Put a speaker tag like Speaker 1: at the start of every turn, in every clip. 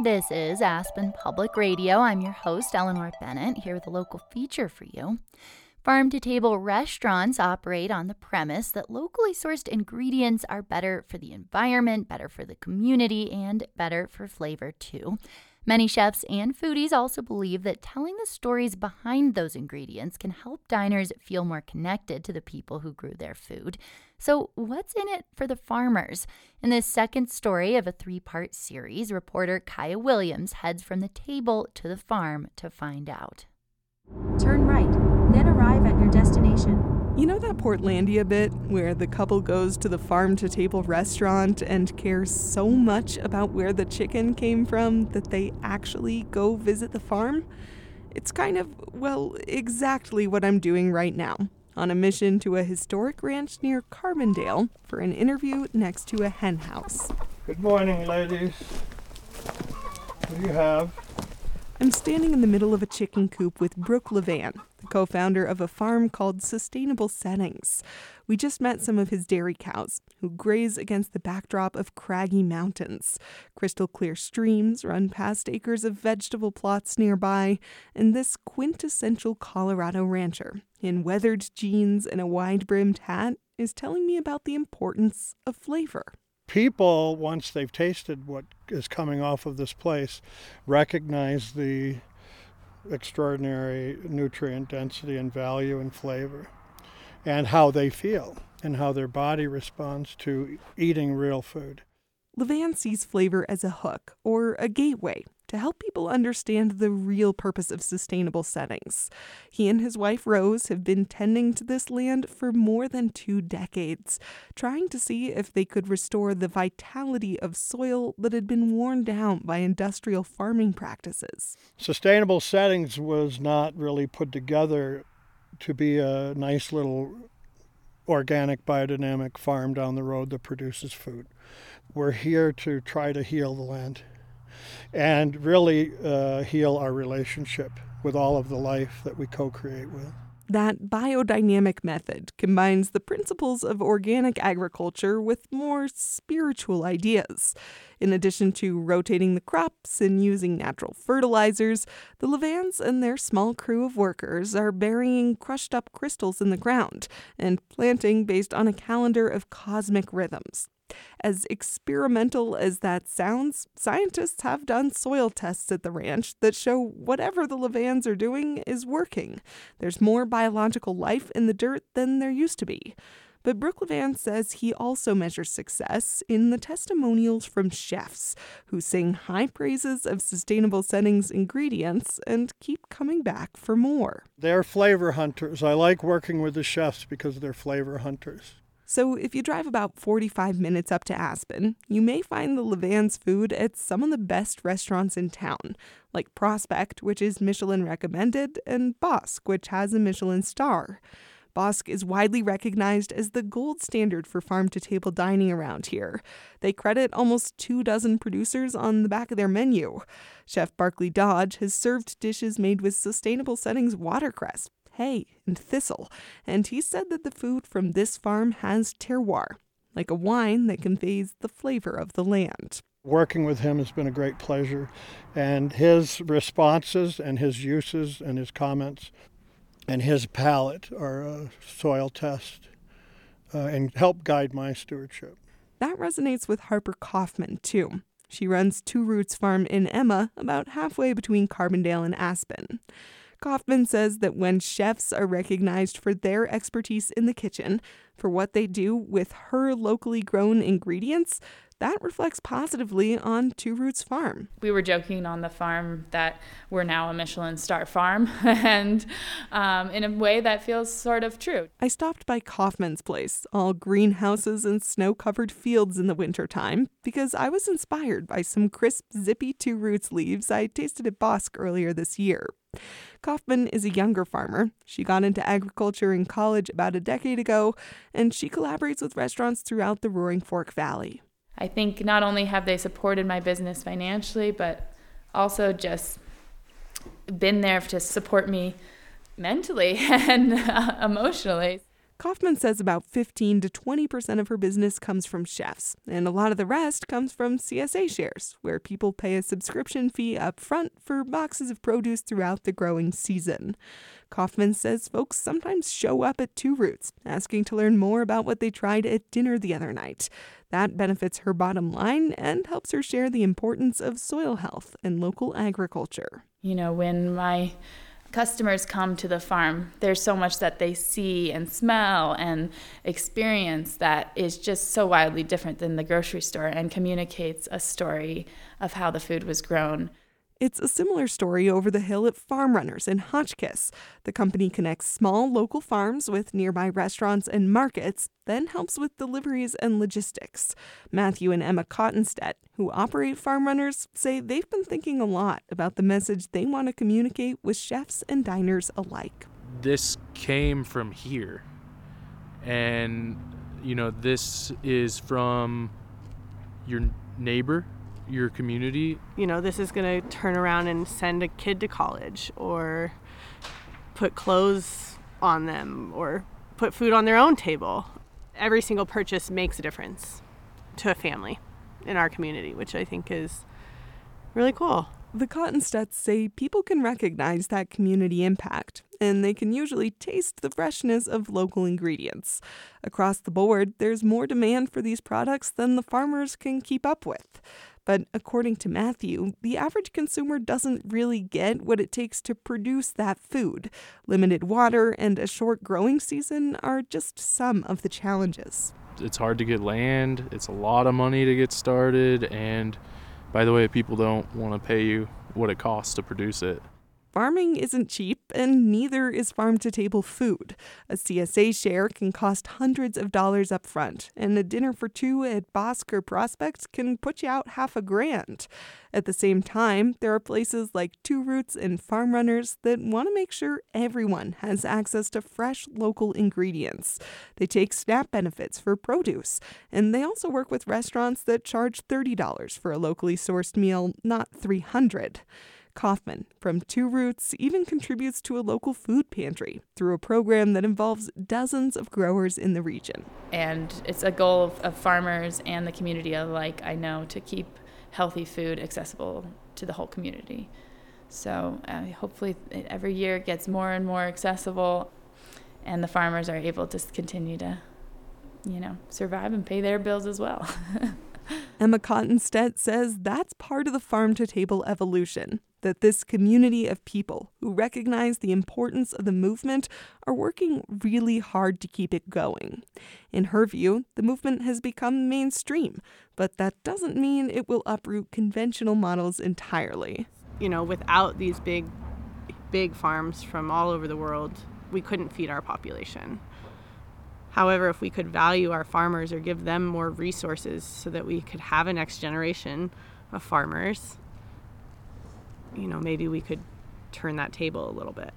Speaker 1: This is Aspen Public Radio. I'm your host, Eleanor Bennett, here with a local feature for you. Farm to table restaurants operate on the premise that locally sourced ingredients are better for the environment, better for the community, and better for flavor too. Many chefs and foodies also believe that telling the stories behind those ingredients can help diners feel more connected to the people who grew their food. So, what's in it for the farmers? In this second story of a three part series, reporter Kaya Williams heads from the table to the farm to find out.
Speaker 2: Turn right, then arrive at your destination.
Speaker 3: You know that Portlandia bit where the couple goes to the farm to table restaurant and cares so much about where the chicken came from that they actually go visit the farm? It's kind of, well, exactly what I'm doing right now on a mission to a historic ranch near Carbondale for an interview next to a hen house.
Speaker 4: Good morning, ladies. What do you have?
Speaker 3: I'm standing in the middle of a chicken coop with Brook Levan, co founder of a farm called Sustainable Settings. We just met some of his dairy cows, who graze against the backdrop of craggy mountains. Crystal clear streams run past acres of vegetable plots nearby, and this quintessential Colorado rancher, in weathered jeans and a wide brimmed hat, is telling me about the importance of flavor
Speaker 4: people, once they've tasted what is coming off of this place, recognize the extraordinary nutrient density and value and flavor and how they feel and how their body responds to eating real food.
Speaker 3: Levan sees flavor as a hook or a gateway to help people understand the real purpose of sustainable settings. He and his wife Rose have been tending to this land for more than two decades, trying to see if they could restore the vitality of soil that had been worn down by industrial farming practices.
Speaker 4: Sustainable settings was not really put together to be a nice little organic biodynamic farm down the road that produces food. We're here to try to heal the land and really uh, heal our relationship with all of the life that we co create with.
Speaker 3: That biodynamic method combines the principles of organic agriculture with more spiritual ideas. In addition to rotating the crops and using natural fertilizers, the Levans and their small crew of workers are burying crushed up crystals in the ground and planting based on a calendar of cosmic rhythms. As experimental as that sounds, scientists have done soil tests at the ranch that show whatever the Levans are doing is working. There's more biological life in the dirt than there used to be. But Brook Levan says he also measures success in the testimonials from chefs who sing high praises of sustainable settings ingredients and keep coming back for more.
Speaker 4: They're flavor hunters. I like working with the chefs because they're flavor hunters.
Speaker 3: So, if you drive about 45 minutes up to Aspen, you may find the Levan's food at some of the best restaurants in town, like Prospect, which is Michelin recommended, and Bosq, which has a Michelin star. Bosq is widely recognized as the gold standard for farm to table dining around here. They credit almost two dozen producers on the back of their menu. Chef Barclay Dodge has served dishes made with sustainable settings watercress, hay, and thistle, and he said that the food from this farm has terroir, like a wine that conveys the flavor of the land.
Speaker 4: Working with him has been a great pleasure, and his responses and his uses and his comments and his palate are a soil test uh, and help guide my stewardship.
Speaker 3: That resonates with Harper Kaufman, too. She runs Two Roots Farm in Emma, about halfway between Carbondale and Aspen. Kaufman says that when chefs are recognized for their expertise in the kitchen, for what they do with her locally grown ingredients, that reflects positively on Two Roots Farm.
Speaker 5: We were joking on the farm that we're now a Michelin star farm, and um, in a way that feels sort of true.
Speaker 3: I stopped by Kaufman's place, all greenhouses and snow covered fields in the wintertime, because I was inspired by some crisp, zippy Two Roots leaves I tasted at Bosq earlier this year. Kaufman is a younger farmer. She got into agriculture in college about a decade ago, and she collaborates with restaurants throughout the Roaring Fork Valley.
Speaker 5: I think not only have they supported my business financially, but also just been there to support me mentally and uh, emotionally.
Speaker 3: Kaufman says about 15 to 20% of her business comes from chefs, and a lot of the rest comes from CSA shares, where people pay a subscription fee up front for boxes of produce throughout the growing season. Kaufman says folks sometimes show up at Two Roots asking to learn more about what they tried at dinner the other night. That benefits her bottom line and helps her share the importance of soil health and local agriculture.
Speaker 5: You know, when my customers come to the farm, there's so much that they see and smell and experience that is just so wildly different than the grocery store and communicates a story of how the food was grown.
Speaker 3: It's a similar story over the hill at Farm Runners in Hotchkiss. The company connects small local farms with nearby restaurants and markets, then helps with deliveries and logistics. Matthew and Emma Cottonstedt, who operate Farm Runners, say they've been thinking a lot about the message they want to communicate with chefs and diners alike.
Speaker 6: This came from here. And, you know, this is from your neighbor your community.
Speaker 7: You know, this is going to turn around and send a kid to college or put clothes on them or put food on their own table. Every single purchase makes a difference to a family in our community, which I think is really cool.
Speaker 3: The Cotton Cottonstedts say people can recognize that community impact, and they can usually taste the freshness of local ingredients. Across the board, there's more demand for these products than the farmers can keep up with. But according to Matthew, the average consumer doesn't really get what it takes to produce that food. Limited water and a short growing season are just some of the challenges.
Speaker 6: It's hard to get land, it's a lot of money to get started, and by the way, people don't want to pay you what it costs to produce it.
Speaker 3: Farming isn't cheap, and neither is farm to table food. A CSA share can cost hundreds of dollars up front, and a dinner for two at Bosq or Prospect can put you out half a grand. At the same time, there are places like Two Roots and Farm Runners that want to make sure everyone has access to fresh local ingredients. They take SNAP benefits for produce, and they also work with restaurants that charge $30 for a locally sourced meal, not 300. Kaufman from Two Roots even contributes to a local food pantry through a program that involves dozens of growers in the region.
Speaker 5: And it's a goal of, of farmers and the community alike, I know, to keep healthy food accessible to the whole community. So uh, hopefully, every year it gets more and more accessible, and the farmers are able to continue to, you know, survive and pay their bills as well.
Speaker 3: Emma Cottonstedt says that's part of the farm to table evolution, that this community of people who recognize the importance of the movement are working really hard to keep it going. In her view, the movement has become mainstream, but that doesn't mean it will uproot conventional models entirely.
Speaker 7: You know, without these big, big farms from all over the world, we couldn't feed our population. However, if we could value our farmers or give them more resources so that we could have a next generation of farmers, you know, maybe we could turn that table a little bit.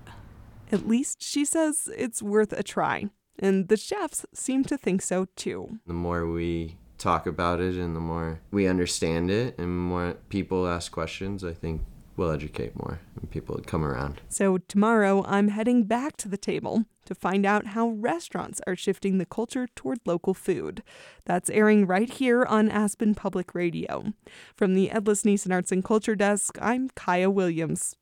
Speaker 3: At least she says it's worth a try. And the chefs seem to think so too.
Speaker 8: The more we talk about it and the more we understand it and more people ask questions, I think we'll educate more and people would come around.
Speaker 3: So tomorrow I'm heading back to the table to find out how restaurants are shifting the culture toward local food. That's airing right here on Aspen Public Radio. From the Ed Neeson Arts and Culture Desk, I'm Kaya Williams.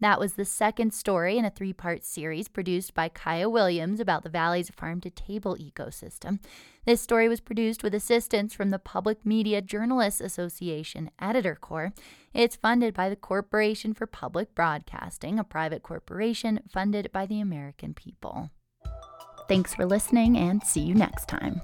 Speaker 1: That was the second story in a three part series produced by Kaya Williams about the Valley's farm to table ecosystem. This story was produced with assistance from the Public Media Journalists Association Editor Corps. It's funded by the Corporation for Public Broadcasting, a private corporation funded by the American people. Thanks for listening and see you next time.